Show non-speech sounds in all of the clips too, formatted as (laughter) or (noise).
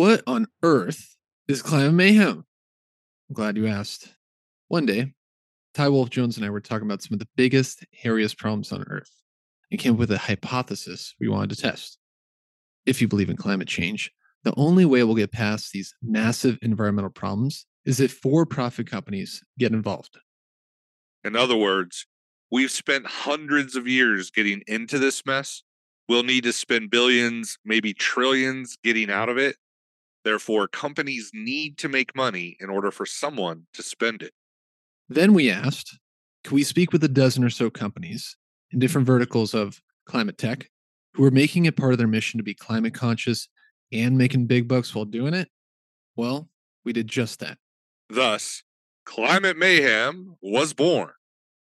What on earth is climate mayhem? I'm glad you asked. One day, Ty Wolf Jones and I were talking about some of the biggest, hairiest problems on Earth and came up with a hypothesis we wanted to test. If you believe in climate change, the only way we'll get past these massive environmental problems is if for profit companies get involved. In other words, we've spent hundreds of years getting into this mess. We'll need to spend billions, maybe trillions getting out of it. Therefore, companies need to make money in order for someone to spend it. Then we asked, can we speak with a dozen or so companies in different verticals of climate tech who are making it part of their mission to be climate conscious and making big bucks while doing it? Well, we did just that. Thus, Climate Mayhem was born.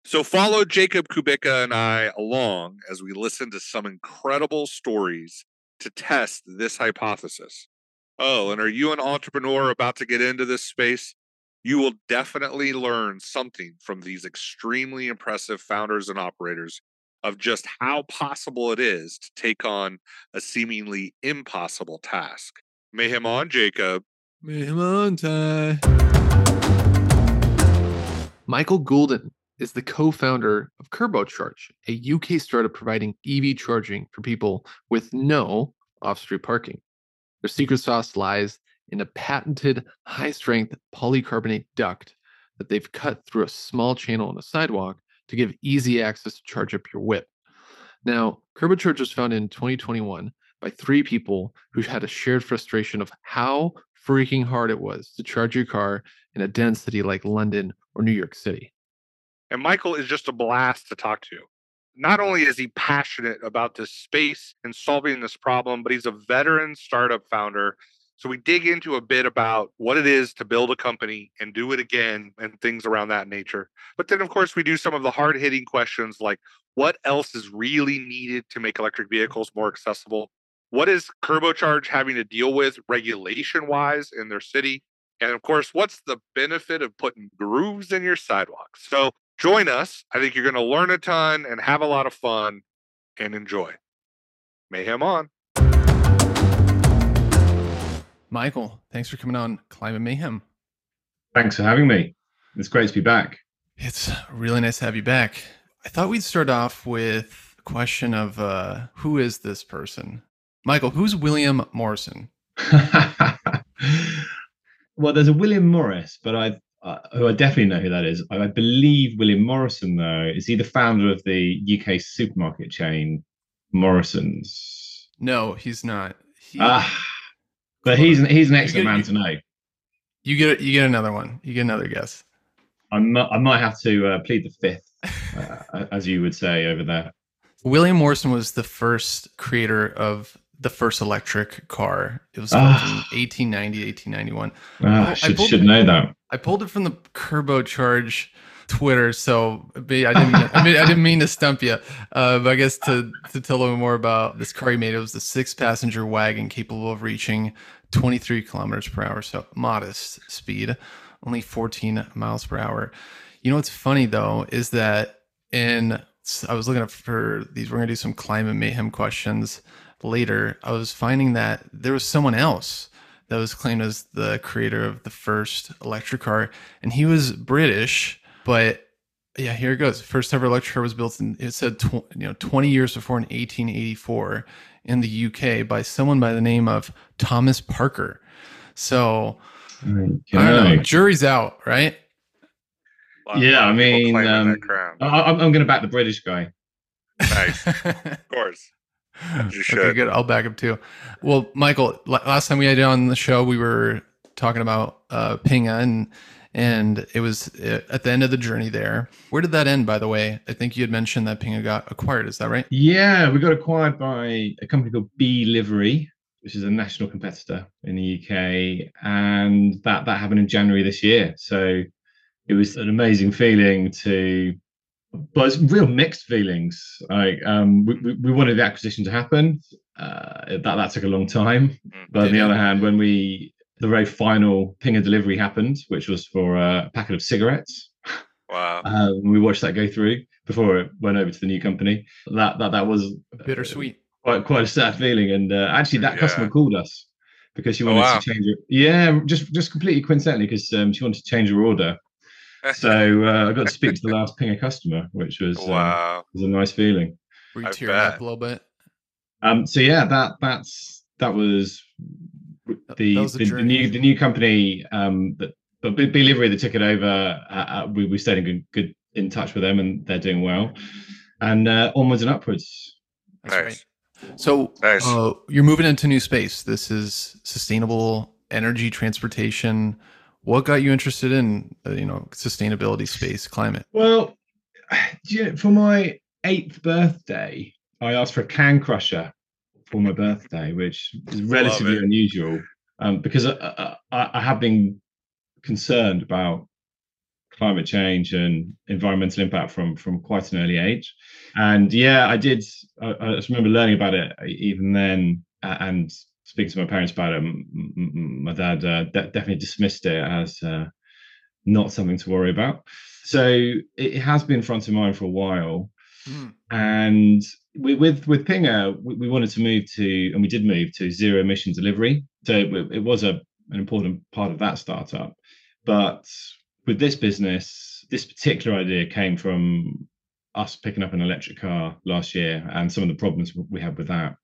So follow Jacob Kubica and I along as we listen to some incredible stories to test this hypothesis. Oh, and are you an entrepreneur about to get into this space? You will definitely learn something from these extremely impressive founders and operators of just how possible it is to take on a seemingly impossible task. Mayhem on, Jacob. Mayhem on, Ty. Michael Goulden is the co-founder of Kerbo Charge, a UK startup providing EV charging for people with no off-street parking. Their secret sauce lies in a patented high-strength polycarbonate duct that they've cut through a small channel on a sidewalk to give easy access to charge up your whip. Now, Kerbo Charge was founded in 2021 by three people who had a shared frustration of how freaking hard it was to charge your car in a dense city like London or New York City. And Michael is just a blast to talk to. Not only is he passionate about this space and solving this problem, but he's a veteran startup founder. So we dig into a bit about what it is to build a company and do it again and things around that nature. But then, of course, we do some of the hard hitting questions like what else is really needed to make electric vehicles more accessible? What is Kerbo Charge having to deal with regulation wise in their city? And of course, what's the benefit of putting grooves in your sidewalks? So join us. I think you're going to learn a ton and have a lot of fun and enjoy. Mayhem on. Michael, thanks for coming on Climate Mayhem. Thanks for having me. It's great to be back. It's really nice to have you back. I thought we'd start off with a question of uh, who is this person? Michael, who's William Morrison? (laughs) well, there's a William Morris, but I, uh, who I definitely know who that is. I believe William Morrison, though, is he the founder of the UK supermarket chain Morrison's? No, he's not. He, ah, but he's an, he's an excellent get, man to know. You get you get another one. You get another guess. I might, I might have to uh, plead the fifth, (laughs) uh, as you would say over there. William Morrison was the first creator of the first electric car. It was ah. 1890, 1891. Ah, I, should, I should know that. I pulled it from the Kerbo Charge Twitter, so I didn't. Mean, I mean, I didn't mean to stump you, uh, but I guess to to tell a little more about this car he made, it was the six-passenger wagon capable of reaching 23 kilometers per hour, so modest speed, only 14 miles per hour. You know what's funny though is that in I was looking up for these. We're gonna do some climate mayhem questions later, I was finding that there was someone else that was claimed as the creator of the first electric car, and he was British, but yeah, here it goes. First ever electric car was built in it said tw- you know 20 years before in 1884 in the UK by someone by the name of Thomas Parker. So okay. I don't know. Jury's out, right? yeah, I mean, um, I, am going to back the British guy. Nice, (laughs) of course. (laughs) okay, good. I'll back him too. Well, Michael, last time we had you on the show, we were talking about uh, Pinga and and it was uh, at the end of the journey there. Where did that end, by the way? I think you had mentioned that Pinga got acquired. Is that right? Yeah, we got acquired by a company called Beelivery, which is a national competitor in the UK, and that that happened in January this year. So it was an amazing feeling to but it's real mixed feelings like um we, we, we wanted the acquisition to happen uh that that took a long time Mm. but on the other hand when we the very final Pinga delivery happened which was for a packet of cigarettes Wow. um, we watched that go through before it went over to the new company that that that was Bittersweet. quite quite a sad feeling. And uh, actually, that customer called us because she Oh, wanted wow. to change it. Yeah, just just completely coincidentally because um, she wanted to change her order. (laughs) So uh, I got to speak to the last Pinga customer, which was uh, wow. was a nice feeling. Were you I tearing up a little bit? Um, so yeah, that that's that was the that was a the, the new the new company um, that but B- Beelivery that took it over. Uh, uh, we we stayed in good, good in touch with them, and they're doing well. And uh, onwards and upwards. That's nice. right. So Nice. uh, you're moving into new space. This is sustainable energy transportation. What got you interested in uh, you know sustainability space climate? Well, (sighs) you know, for my eighth birthday, I asked for a can crusher for my birthday, which is relatively unusual um, because I, I, I have been concerned about climate change and environmental impact from from quite an early age. And yeah, I did. I, I just remember learning about it even then, and speaking to my parents about it. My dad uh, de- definitely dismissed it as uh, not something to worry about. So it it has been front of mind for a while Mm, and we, with with Pinga, we, we wanted to move to, and we did move to zero emission delivery. So it, it was a an important part of that startup. But with this business, this particular idea came from us picking up an electric car last year and some of the problems we had with that.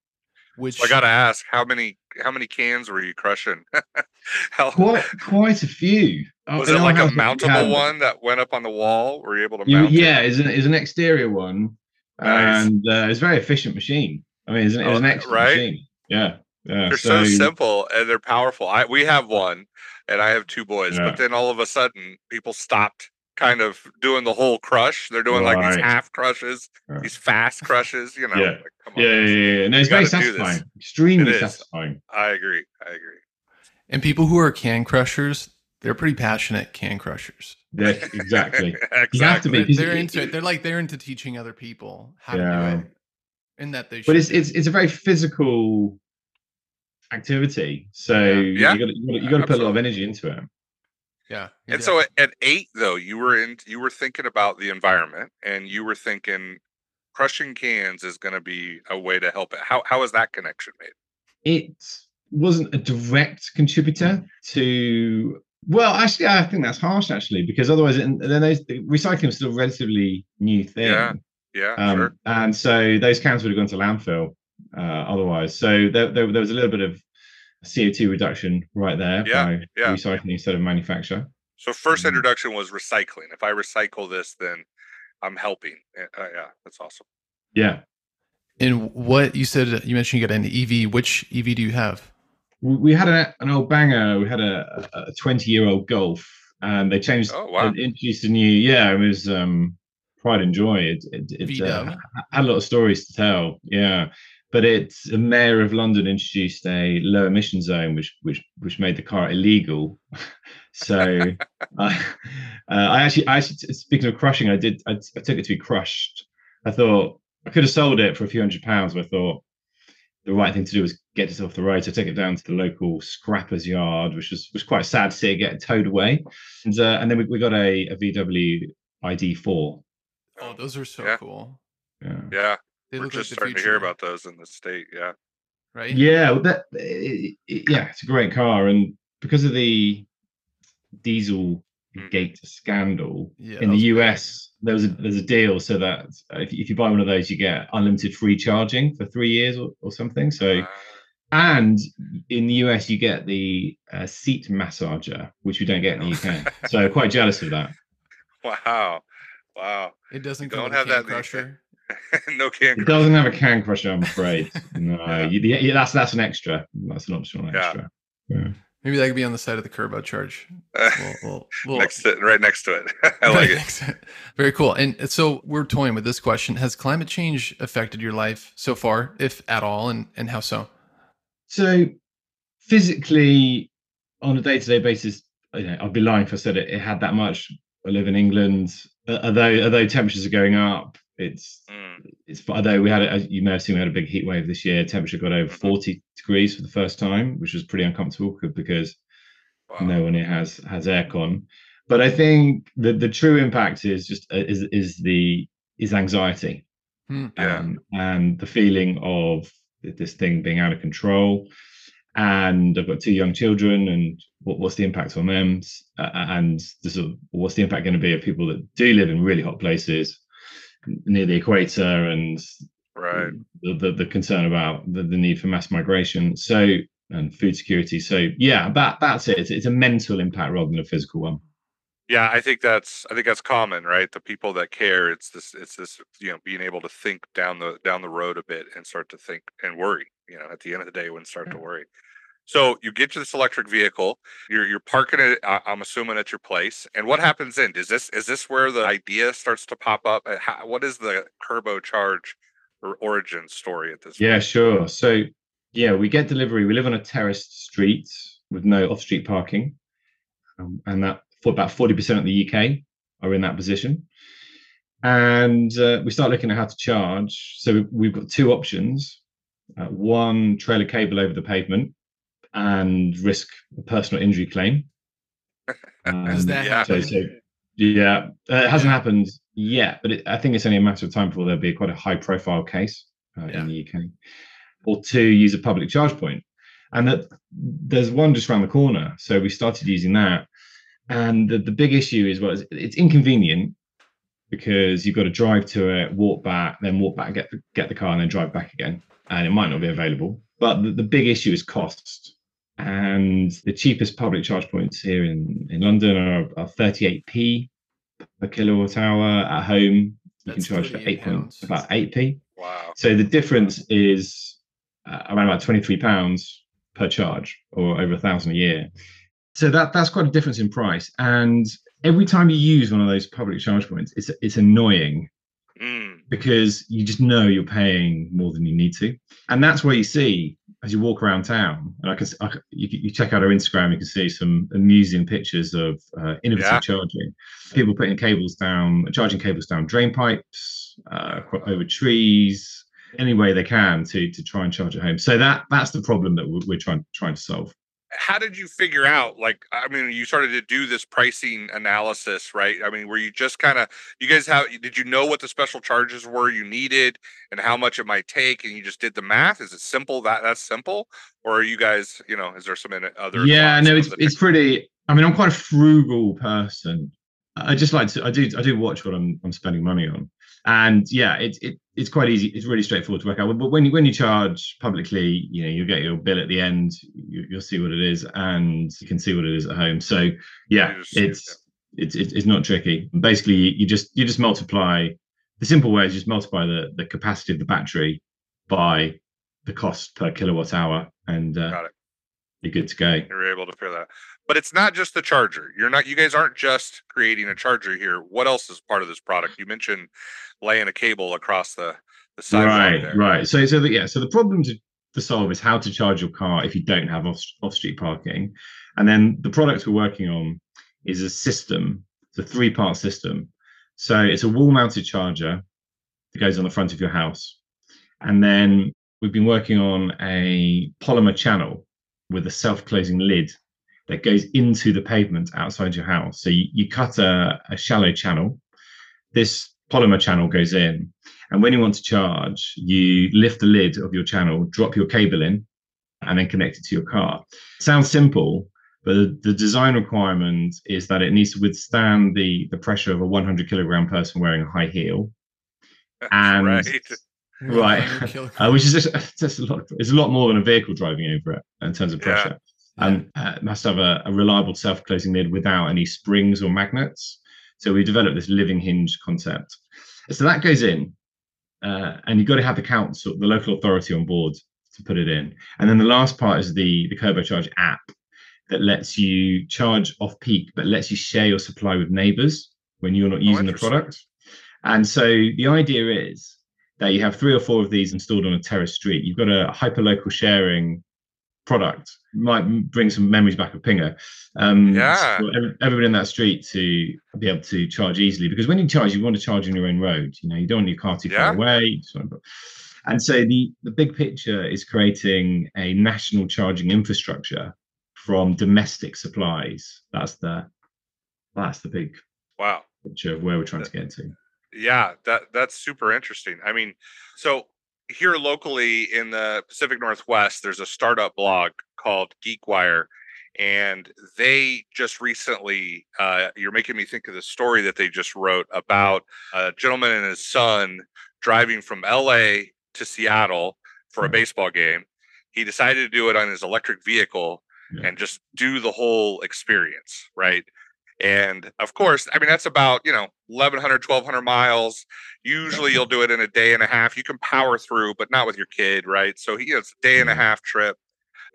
Which I gotta ask, how many how many cans were you crushing? (laughs) how, Quite quite a few. I- was it like a house, mountable one that went up on the wall? Were you able to You, mount yeah, it? it's an, it's an exterior one, Nice. and uh, it's a very efficient machine. I mean, it's an, it's an Oh, excellent right? machine. Yeah, yeah. They're so, simple and they're powerful. I we have one, and I have two boys. Yeah. But then all of a sudden, people stopped kind of doing the whole crush. They're doing like these half crushes, Yeah. these fast crushes. You know, Yeah. like, come on, Yeah, yeah, guys. yeah, yeah. No, it's We very gotta do this. satisfying. Extremely It is. satisfying. I agree. I agree. and people who are can crushers, they're pretty passionate can crushers. Yeah, exactly. exactly. (laughs) You have to be. They're, they're into it- it. They're like they're into teaching other people how Yeah. to do it, and that they. But should it's it's it's a very physical activity. So Yeah. you got you got to put a lot of energy into it. Yeah. And so at, at eight, though, you were in. You were thinking about the environment, and you were thinking crushing cans is going to be a way to help it. How how is that connection made? It wasn't a direct contributor to. Well, actually, I think that's harsh actually because otherwise, and then those recycling was still a relatively new thing. Yeah, Yeah, um, sure. and so those cans would have gone to landfill uh, otherwise. So there, there, there was a little bit of CO2 reduction right there Yeah, by yeah. recycling instead of manufacture. So first Mhm. introduction was recycling. If I recycle this, then I'm helping. Uh, uh, yeah, that's awesome. Yeah, And what you said, you mentioned you got an EV. Which EV do you have? we, we had a, an old banger. We had a, a 20 year old Golf, and they changed, Oh, wow. they introduced a new. Yeah, it was um, pride and joy. It, it, it uh, had a lot of stories to tell. Yeah. But it's the mayor of London introduced a low emission zone, which which which made the car illegal. (laughs) so (laughs) I, uh, I actually, I actually, speaking of crushing, I did, I, I took it to be crushed. I thought I could have sold it for a few hundred pounds, but I thought the right thing to do was get it off the road. So I took it down to the local scrappers yard, which was was quite sad to see it get towed away. And uh, and then we, we got a, a VW ID4. Oh, those are so Yeah. cool. Yeah. Yeah, They we're look just like the starting to hear about those in the state. Yeah, right? Yeah, that it, it- yeah, it's a great car, and because of the diesel Mhm. gate scandal Yeah, in the was big. US, there was a there's a deal so that if, if you buy one of those, you get unlimited free charging for three years or, or something. So, Uh, and in the US, you get the uh, seat massager, which we don't get in the UK. (laughs) so, quite jealous of that. wow, wow. It doesn't Don't with have a that can in crusher. (laughs) no can. It doesn't have a can crusher, I'm afraid. (laughs) No, Yeah. you, yeah, that's that's an extra. That's an optional extra. Yeah. Maybe that could be on the side of the curb out charge. Little- little- little- next to, right next to it. (laughs) I like it. it. Very cool. And so we're toying with this question. Has climate change affected your life so far, if at all, and, and how so? So physically, on a day-to-day basis, you know, I'd be lying if I said it, it had that much. I live in England. Uh, although although temperatures are going up, it's Mm. it's although we had as you may have seen we had a big heat wave this year. Temperature got over Mhm. 40 degrees for the first time, which was pretty uncomfortable because Wow. no one here has has aircon. But I think the the true impact is just uh, is is the is anxiety. Yeah. um, and the feeling of this thing being out of control. And I've got two young children, and what, what's the impact on them? Uh, and the sort of, what's the impact going to be of people that do live in really hot places n- near the equator, and Right. the, the, the concern about the, the need for mass migration. So and food security. So yeah, that that's it. It's, it's a mental impact rather than a physical one. Yeah, I think that's I think that's common, right? The people that care, it's this it's this, you know, being able to think down the down the road a bit and start to think and worry, you know, at the end of the day when start to worry. So you get to this electric vehicle, you're you're parking it, I'm assuming at your place. And what happens then? Is this is this where the idea starts to pop up? Uh, How, what is the Kerbo Charge or origin story at this Yeah, point? sure. So yeah, we get delivery. We live on a terraced street with no off-street parking, um, and that for about forty percent of the UK are in that position. And uh, we start looking at how to charge. So we- we've got two options: uh, one trailer cable over the pavement, and risk a personal injury claim. (laughs) Um, that yeah. so, so yeah, uh, it hasn't happened yet, but it, I think it's only a matter of time before there'll be quite a high-profile case uh, Yeah. in the UK. Or two, use a public charge point. point, and that there's one just around the corner. So we started using that, and the, the big issue is well, it's, it's inconvenient because you've got to drive to it, walk back, then walk back, get the, get the car, and then drive back again, and it might not be available. But the, the big issue is cost. And the cheapest public charge points here in, in London are, are 38p per kilowatt hour. At home, you That's can charge for 38 eight point, pounds. about 8p. Wow. So the difference is uh, around about 23 pounds per charge, or over a thousand a year. So that that's quite a difference in price. And every time you use one of those public charge points, it's it's annoying Mm, because you just know you're paying more than you need to, and that's where you see as you walk around town. And I can, I you, you check out our Instagram, you can see some amusing pictures of uh, innovative Yeah. charging. People putting cables down, charging cables down drain pipes, uh, over trees, any way they can to to try and charge at home. So that that's the problem that we're, we're trying trying to solve. How did you figure out like i mean you started to do this pricing analysis right? I mean were you just kind of you guys have did you know what the special charges were you needed and how much it might take and you just did the math? Is it simple that that's simple? Or are you guys you know is there some other yeah no it's it's pretty i mean i'm quite a frugal person. I just like to i do i do watch what i'm i'm spending money on and yeah it's it, it's quite easy it's really straightforward to work out. But when you when you charge publicly you know you'll get your bill at the end you, you'll see what it is and you can see what it is at home. So yeah it, it's it's it's it's not tricky. Basically you just you just multiply the simple way is just multiply the the capacity of the battery by the cost per kilowatt hour and uh, Got it. You're good to go. You're able to figure that. But it's not just the charger. You're not you guys aren't just creating a charger here. What else is part of this product? You mentioned laying a cable across the the sidewalk right right. So so the, yeah so the problem to, to solve is how to charge your car if you don't have off, off-street parking. And then the product we're working on is a system. It's a three-part system. So it's a wall-mounted charger that goes on the front of your house. And then we've been working on a polymer channel with a self-closing lid that goes into the pavement outside your house so you, you cut a, a shallow channel this polymer channel goes in and when you want to charge, you lift the lid of your channel, drop your cable in, and then connect it to your car. Sounds simple, but the, the design requirement is that it needs to withstand the, the pressure of a 100 kilogram person wearing a high heel. And right (laughs) Right. (laughs) uh, which is just, (laughs) just a lot. It's a lot more than a vehicle driving over it in terms of Yeah. pressure. And uh, must have a, a reliable self-closing lid without any springs or magnets. So we developed this living hinge concept. So that goes in, uh, and you've got to have the council, the local authority on board to put it in. And then the last part is the the Kerbo Charge app that lets you charge off peak, but lets you share your supply with neighbors when you're not using the product. And so the idea is that you have three or four of these installed on a terrace street. You've got a hyperlocal sharing product. Might bring some memories back of Pinga. Um, Yeah. for every- everyone in that street to be able to charge easily because when you charge, you want to charge on your own road. You know, you don't want your car too Yeah. far away. you just want to- And so the the big picture is creating a national charging infrastructure from domestic supplies. That's the that's the big Wow. picture of where we're trying to get to. Yeah, that that's super interesting. I mean, so here locally in the Pacific Northwest, there's a startup blog called GeekWire, and they just recently, uh, you're making me think of the story that they just wrote about a gentleman and his son driving from LA to Seattle for a Mhm. baseball game. He decided to do it on his electric vehicle Yeah. and just do the whole experience, right? And of course, I mean, that's about, you know, 1100, 1200 miles. Usually you'll do it in a day and a half. You can power through, but not with your kid, right? So he, it's a day and a Mhm. half trip.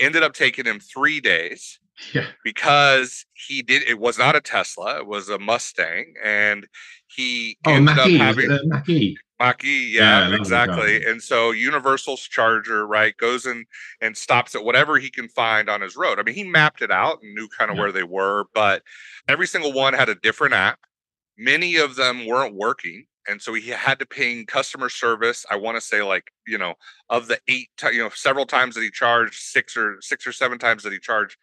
Ended up taking him three days Yeah. because he did, it was not a Tesla, it was a Mustang. And he Oh, ended up having uh, Mach-E. Mach-E, Yeah, yeah, exactly. And so Universal's charger, right, goes in and stops at whatever he can find on his road. I mean, he mapped it out and knew kind of Yeah. where they were, but every single one had a different app. Many of them weren't working. And so he had to ping customer service. I want to say like, you know, of the eight, ti- you know, several times that he charged, six or six or seven times that he charged,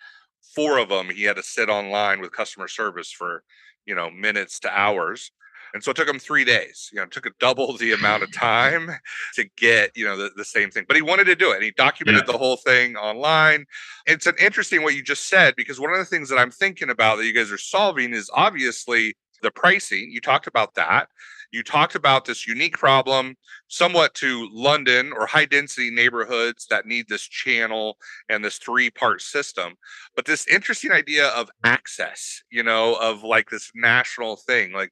four of them he had to sit online with customer service for, you know, minutes to hours. And so it took him three days. You know, it took a double the amount of time (laughs) to get, you know, the, the same thing. But he wanted to do it. And he documented Yeah. the whole thing online. It's an interesting what you just said because one of the things that I'm thinking about that you guys are solving is obviously the pricing. You talked about that. You talked about this unique problem, somewhat to London or high density neighborhoods that need this channel and this three part system. But this interesting idea of access, you know, of like this national thing. Like,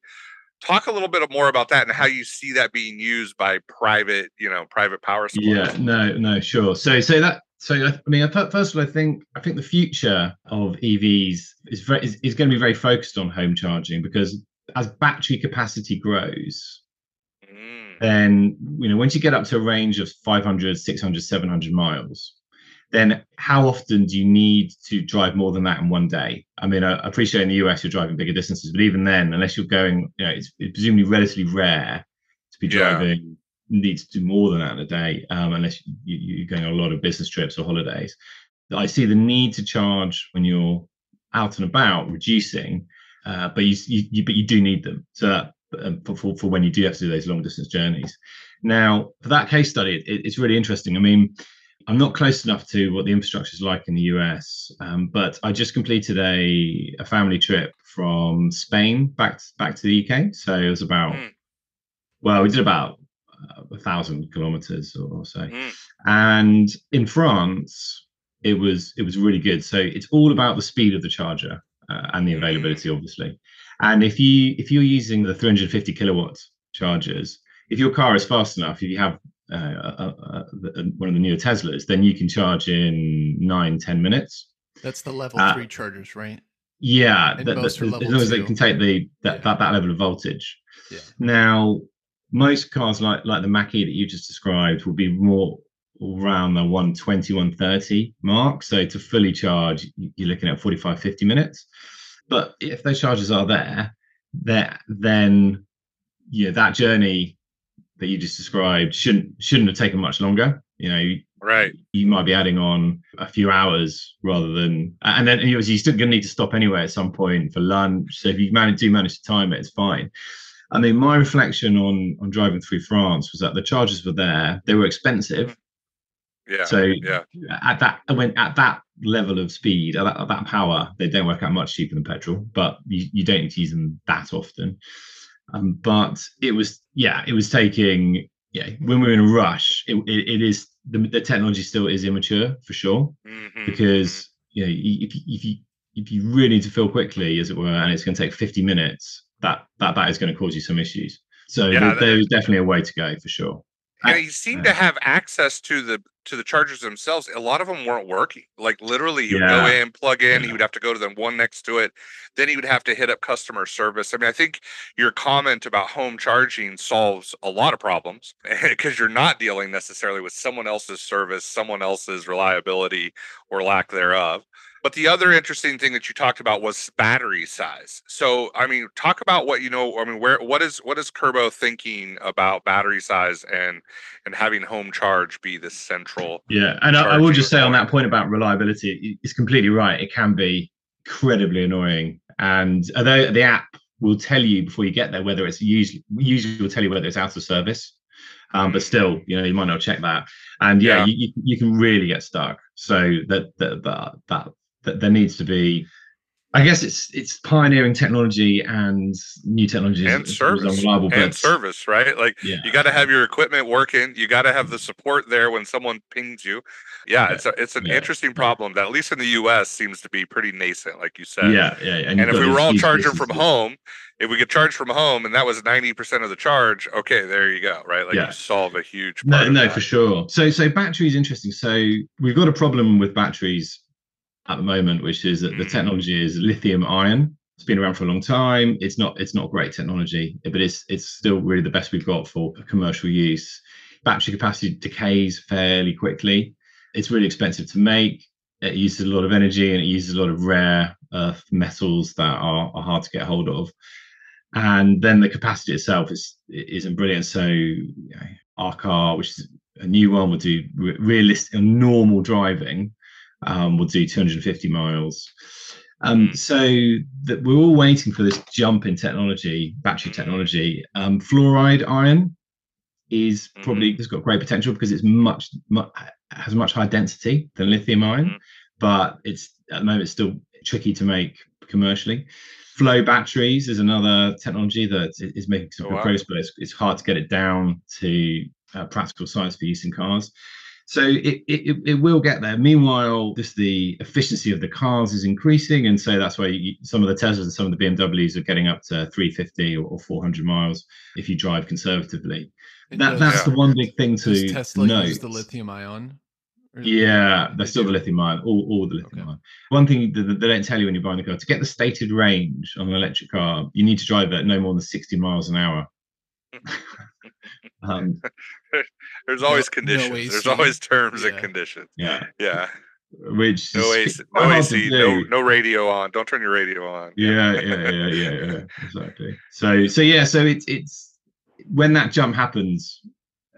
talk a little bit more about that and how you see that being used by private, you know, private power suppliers. Yeah, no, no, sure. So, so that, so I mean, first of all, I think I think the future of EVs is very is, is going to be very focused on home charging because as battery capacity grows, Mm, then you know once you get up to a range of 500 600 700 miles then how often do you need to drive more than that in one day i mean i appreciate in the us you're driving bigger distances but even then unless you're going you know it's, it's presumably relatively rare to be Yeah. driving need to do more than that in a day um, unless you, you're going on a lot of business trips or holidays i see the need to charge when you're out and about reducing uh, but you, you, you but you do need them so that for, for, for when you do have to do those long distance journeys. Now, for that case study, it, it's really interesting. I mean, I'm not close enough to what the infrastructure is like in the US, um, but I just completed a, a family trip from Spain back to, back to the UK. So it was about, Mm. well, we did about uh, a thousand kilometers or, or so. mm, And in France, it was it was really good. So it's all about the speed of the charger uh, and the Mhm. availability, obviously. And if you if you're using the 350 kilowatt chargers, if your car is fast enough, if you have uh, uh, uh, uh, one of the newer Teslas, then you can charge in nine ten minutes. That's the level three chargers, right? Yeah, that- that- as long as they can take the that, Yeah. that, that level of voltage. Yeah. Now, most cars like like the Mach-E that you just described will be more around the 120, 130 mark. So to fully charge, you're looking at 45, 50 minutes. But if those charges are there, that then yeah, that journey that you just described shouldn't shouldn't have taken much longer. You know, right. you might be adding on a few hours rather than and then you you're still going to need to stop anyway at some point for lunch so if you manage do manage to time it it's fine i mean my reflection on on driving through france was that the charges were there they were expensive Yeah. so yeah. at that when at that level of speed at that, at that power they don't work out much cheaper than petrol but you, you don't need to use them that often um, but it was yeah it was taking yeah when we we're in a rush it, it, it is the, the technology still is immature for sure. Mhm, because you know if you, if you if you really need to fill quickly as it were and it's going to take 50 minutes that that that is going to cause you some issues. So Yeah, there, that- there is definitely a way to go for sure and he seemed to have access to the to the chargers themselves. A lot of them weren't working. Like literally, he would go Yeah. in, plug in. He would have to go to the one next to it. Then he would have to hit up customer service. I mean, I think your comment about home charging solves a lot of problems (laughs) because you're not dealing necessarily with someone else's service, someone else's reliability or lack thereof. But the other interesting thing that you talked about was battery size. So, I mean, talk about what you know. I mean, where what is what is Kerbo thinking about battery size and and having home charge be the central? Yeah, and I, I will just say on that point. about reliability, it's completely right. It can be incredibly annoying, and although the app will tell you before you get there whether it's usually usually will tell you whether it's out of service, um, but still, you know, you might not check that, and yeah, Yeah. You, you you can really get stuck. So that that that that, that there needs to be. I guess it's it's pioneering technology and new technologies And service. and service, right? Like Yeah, you got to have your equipment working. You got to have the support there when someone pings you. Yeah, Yeah, it's a it's an yeah, interesting problem that at least in the U.S. seems to be pretty nascent, like you said. yeah, yeah. And you've if we were all charging from home, if we could charge from home and that was 90% of the charge, okay, there you go, right? Like you solve a huge No, no, that. for sure. So, so batteries interesting. So we've got a problem with batteries at the moment, which is that the Mm. technology is lithium ion. It's been around for a long time. It's not, it's not great technology, but it's, it's still really the best we've got for commercial use. Battery capacity decays fairly quickly. It's really expensive to make. It uses a lot of energy and it uses a lot of rare earth metals that are, are hard to get hold of and then the capacity itself is isn't brilliant. So you know, our car, which is a new one, will do re- realistic normal driving, um, will do 250 miles. Um, Mm. so that we're all waiting for this jump in technology, battery technology. Um, fluoride ion is probably has got great potential because it's much, much has much higher density than lithium ion, Mhm. but it's at the moment it's still tricky to make commercially. Flow batteries is another technology that is making some Oh, good wow. progress, but it's, it's hard to get it down to uh, practical science for use in cars. So it, it, it- it will get there. Meanwhile, just the efficiency of the cars is increasing, and so that's why you, some of the Teslas and some of the BMWs are getting up to 350 or, or 400 miles if you drive conservatively. It That, does- that's Yeah. the one big thing does to Tesla note. use the lithium ion? Yeah, they're still the lithium ion, all, all the lithium Okay. ion. One thing that that they don't tell you when you're buying the car to get the stated range on an electric car, you need to drive at no more than 60 miles an hour. (laughs) um, (laughs) There's always no conditions. There's always terms and conditions. yeah, Yeah. which No AC. (laughs) No AC. No no radio on. Don't turn your radio on. yeah, yeah, yeah, yeah, yeah, exactly. So, so yeah, so it's it's when that jump happens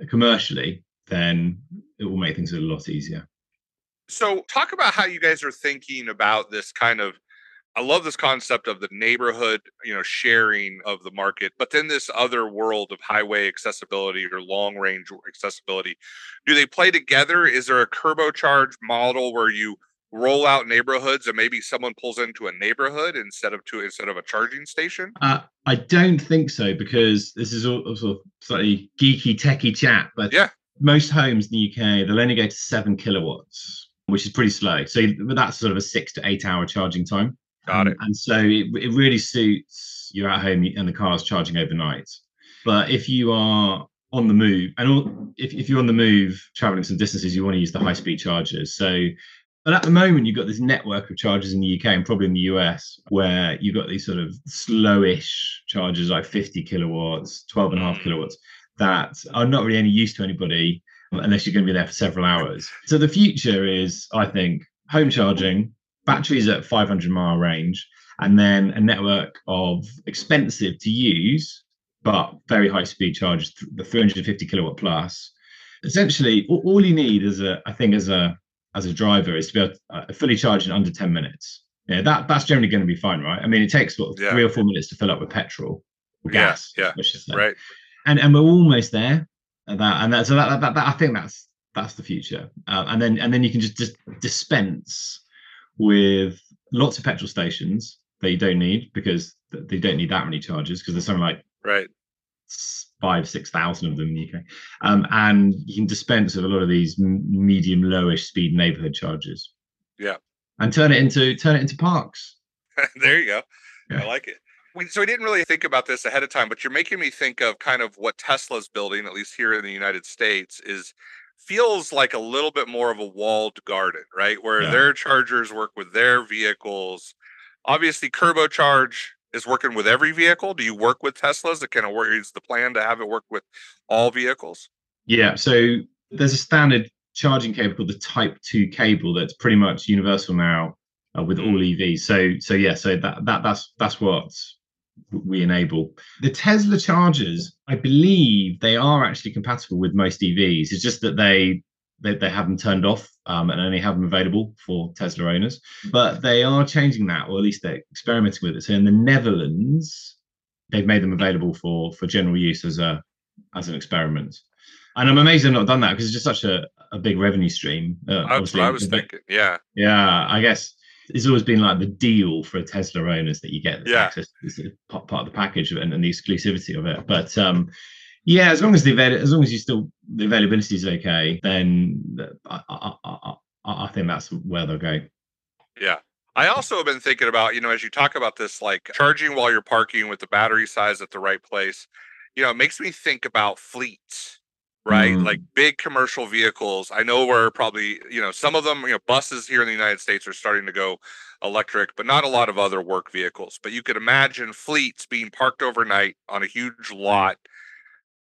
commercially, then it will make things a lot easier. So talk about how you guys are thinking about this kind of I love this concept of the neighborhood, you know, sharing of the market, but then this other world of highway accessibility or long range accessibility. Do they play together? Is there a turbocharged model where you roll out neighborhoods and maybe someone pulls into a neighborhood instead of to instead of a charging station? Uh, I don't think so because this is all sort of slightly geeky, techie chat. But Yeah. most homes in the UK they'll only go to seven kilowatts, which is pretty slow. So that's sort of a six to eight hour charging time. Got Um, it. And so it, it really suits you're at home and the car's charging overnight. But if you are on the move, and all, if, if you're on the move traveling some distances, you want to use the high speed chargers. So, but at the moment, you've got this network of chargers in the UK and probably in the US where you've got these sort of slowish chargers like 50 kilowatts, 12 and a half Mm. kilowatts that are not really any use to anybody unless you're going to be there for several hours. So the future is, I think, home charging, batteries at 500 mile range, and then a network of expensive to use but very high speed chargers, the 350 kilowatt plus. Essentially, all, all you need is a, I think, as a as a driver is to be able to uh, fully charge in under 10 minutes. Yeah, that that's generally going to be fine, right? I mean, it takes what Yeah. three or four minutes to fill up with petrol or gas, yeah, say Right. and and we're almost there at that and that so that, that, that i think that's that's the future uh, and then and then you can just just dispense with lots of petrol stations that you don't need because they don't need that many charges because there's something like Right. five six thousand of them in the uk um, and you can dispense with a lot of these medium lowish speed neighborhood charges Yeah. and turn it into turn it into parks (laughs) there you go. Yeah. I like it. we, so we didn't really think about this ahead of time, but you're making me think of kind of what Tesla's building, at least here in the United States, is feels like a little bit more of a walled garden, right? Where Yeah. their chargers work with their vehicles. Obviously, Kerbo Charge is working with every vehicle. Do you work with Teslas? It kind of work is the plan to have it work with all vehicles? Yeah, so there's a standard charging cable called the Type 2 cable that's pretty much universal now uh, with all EVs. So so yeah, so that that that's that's what we enable. The Tesla chargers, I believe they are actually compatible with most EVs. It's just that they they, they have them turned off um, and only have them available for Tesla owners. But they are changing that, or at least they're experimenting with it. So in the Netherlands, they've made them available for for general use as a as an experiment. And I'm amazed they've not done that because it's just such a, a big revenue stream. Uh, obviously, I was thinking. Yeah. yeah, I guess it's always been like the deal for a Tesla owners that you get this Yeah. access, this part, part of the package and, and the exclusivity of it. But um, yeah, as long as the avail- as long as you still the availability is okay, then I, I, I, I, I think that's where they'll go. Yeah. I also have been thinking about, you know, as you talk about this, like charging while you're parking with the battery size at the right place, you know, it makes me think about fleets, right? Mm. Like big commercial vehicles. I know we're probably, you know, some of them, you know, buses here in the United States are starting to go electric, but not a lot of other work vehicles. But you could imagine fleets being parked overnight on a huge lot.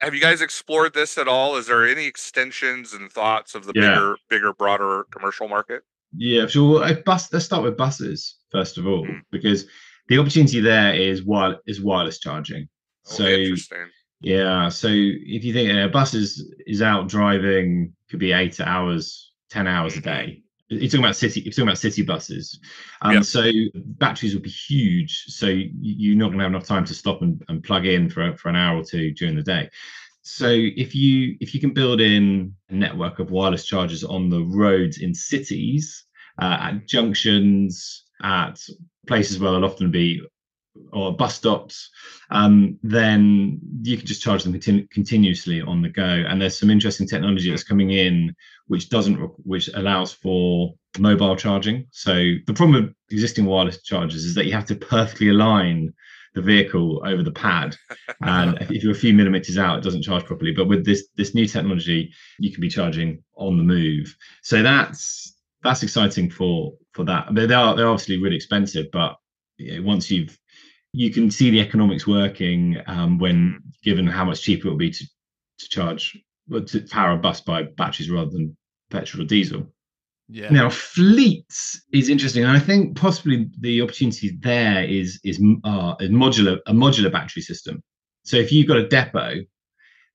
Have you guys explored this at all? Is there any extensions and thoughts of the Yeah. bigger, bigger, broader commercial market? Yeah, sure. Well, bus. Let's start with buses first of all, Mm. because the opportunity there is wire is wireless charging. Oh, So interesting. Yeah. So if you think a bus is is out driving, could be eight hours, ten hours a Mhm. day. You're talking about city. You're talking about city buses. Um, Yeah. So batteries will be huge. So you're not going to have enough time to stop and, and plug in for for an hour or two during the day. So if you if you can build in a network of wireless chargers on the roads in cities, uh, at junctions, at places where there'll often be or bus stops, um, then you can just charge them continu- continuously on the go. And there's some interesting technology that's coming in which doesn't, which allows for mobile charging. So the problem with existing wireless chargers is that you have to perfectly align the vehicle over the pad, (laughs) and if- you're a few millimeters out, it doesn't charge properly. But with this this new technology, you can be charging on the move. So that's that's exciting for for that. They they are they're obviously really expensive, but once you've you can see the economics working um, when given how much cheaper it will be to, to charge well, to power a bus by batteries rather than petrol or diesel. Yeah. Now, fleets is interesting, and I think possibly the opportunity there is is uh, is modular a modular battery system. So if you've got a depot,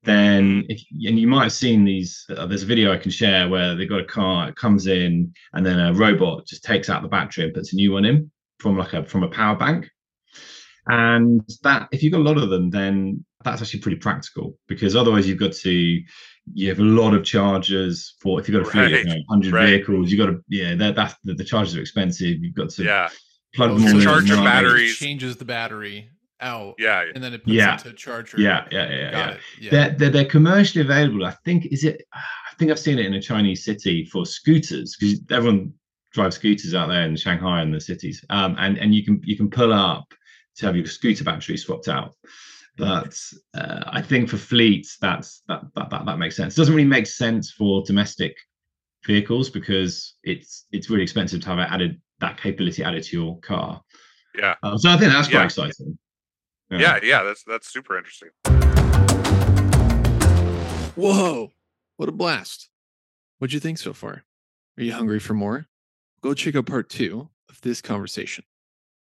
then if and you might have seen these. Uh, there's a video I can share where they've got a car, it comes in, and then a robot just takes out the battery and puts a new one in from like a from a power bank. And that, if you've got a lot of them, then that's actually pretty practical because otherwise you've got to you have a lot of chargers for if you've got a fleet of Right, you know, 100 right. vehicles you've got to yeah that that's the, the chargers are expensive you've got to Yeah. plug Oh, them so all it in charge your batteries. changes the battery out, Yeah. and then it puts Yeah. it to charger. yeah yeah yeah, Got yeah. it. Yeah. They're, they're they're commercially available i think is it i think i've seen it in a chinese city for scooters because everyone drives scooters out there in shanghai and the cities um and and you can you can pull up to have your scooter battery swapped out but uh, I think for fleets, that's that, that that that makes sense. It doesn't really make sense for domestic vehicles because it's it's really expensive to have it added that capability added to your car. Yeah. Um, so I think that's quite Yeah. exciting. Yeah. Yeah. That's that's super interesting. Whoa, what a blast. What'd you think so far? Are you hungry for more? Go check out part two of this conversation.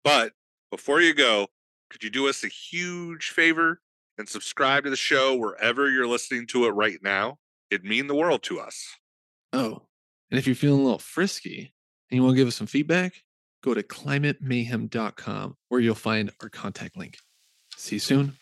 But before you go, could you do us a huge favor and subscribe to the show wherever you're listening to it right now? It'd mean the world to us. Oh, and if you're feeling a little frisky and you want to give us some feedback, go to climatemayhem.com where you'll find our contact link. See you soon.